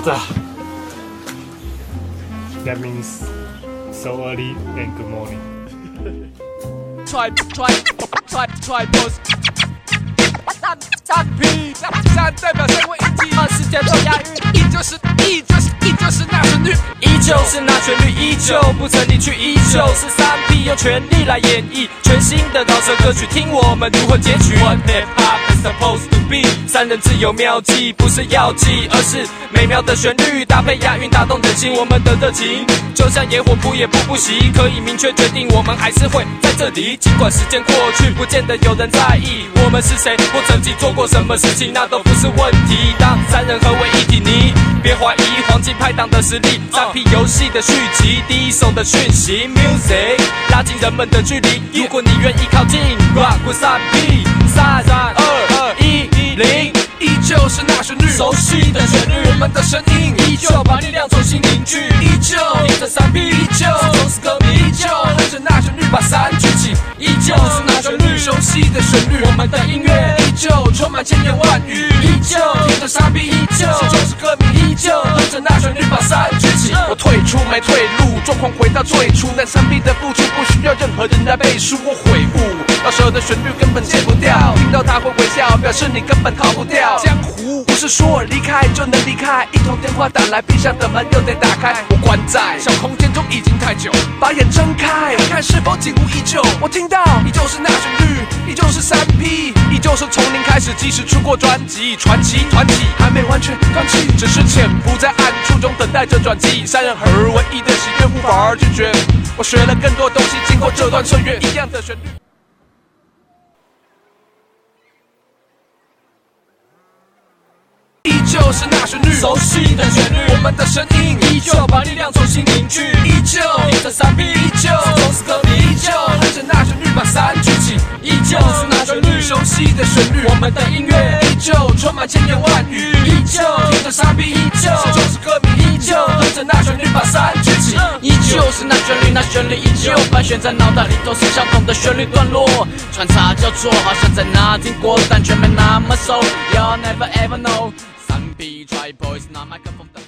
早。That means so early and good morning. try try try try boss。三三 P 三三代表三位一体，二世界都押韵，依旧是依旧是依旧是那旋律，依旧是那旋律，依旧不曾离去，依旧是三 P 用全力来演绎全新的饶舌歌曲，听我们如何截取。What hip hop is supposed to be，三人自有妙计，不是药剂，而是美妙的旋律搭配押韵，打动人心。我们的热情就像野火，扑也扑不熄，可以明确决定，我们还是会在这里。尽管时间过去，不见得有人在意我们是谁，或曾经做过什么事情，那都不是问题。当三人合为一体，你别怀疑黄金拍档的实力。三 P 游戏的续集，第一首的讯息，music 拉近人们的距离。如果你愿意靠近，rock with 三 P，三三二二一零，依旧是那旋律，熟悉的，的声音依旧把力量重新凝聚，依旧听着傻逼依旧总是歌迷，依旧哼着那旋律把伞举起，依旧是那旋律，熟悉的旋律，我们的音乐依旧充满千言万语，依旧听着傻逼依旧就是歌迷，依旧哼着那旋律把伞起。我退出没退路，状况回到最初，但三 P 的付出不需要任何人来背书。我悔悟，饶舌的旋律根本戒不掉，听到他会微笑，表示你根本逃不掉。江湖不是说离开就能离开，一通电话打来，闭上的门又得打开。我关在小空间中已经太久，把眼睁开，看是否景物依旧。我听到你就是那旋律，你就是三 P，你就是从零开始，即使出过专辑，传奇团体还没完全断气，只是潜伏在暗处中等待着转机机。三人合而为一的喜悦无法拒绝，我学了更多东西，经过这段岁月，一样的旋律。依旧是那旋律，熟悉的旋律，我们的声音依旧把力量重新凝聚，依旧听着三 P，依旧总是歌迷，依旧跟着那旋律把伞举起，依旧是那旋律，熟悉的旋律，我们的音乐依旧充满千言万语，依旧听着三 P，那旋律，那旋律依旧盘旋在脑袋里，都是相同的旋律段落，穿插交错，好像在哪听过，但却没那么熟，You'll never ever know。三 P try boys 拿麦克风的。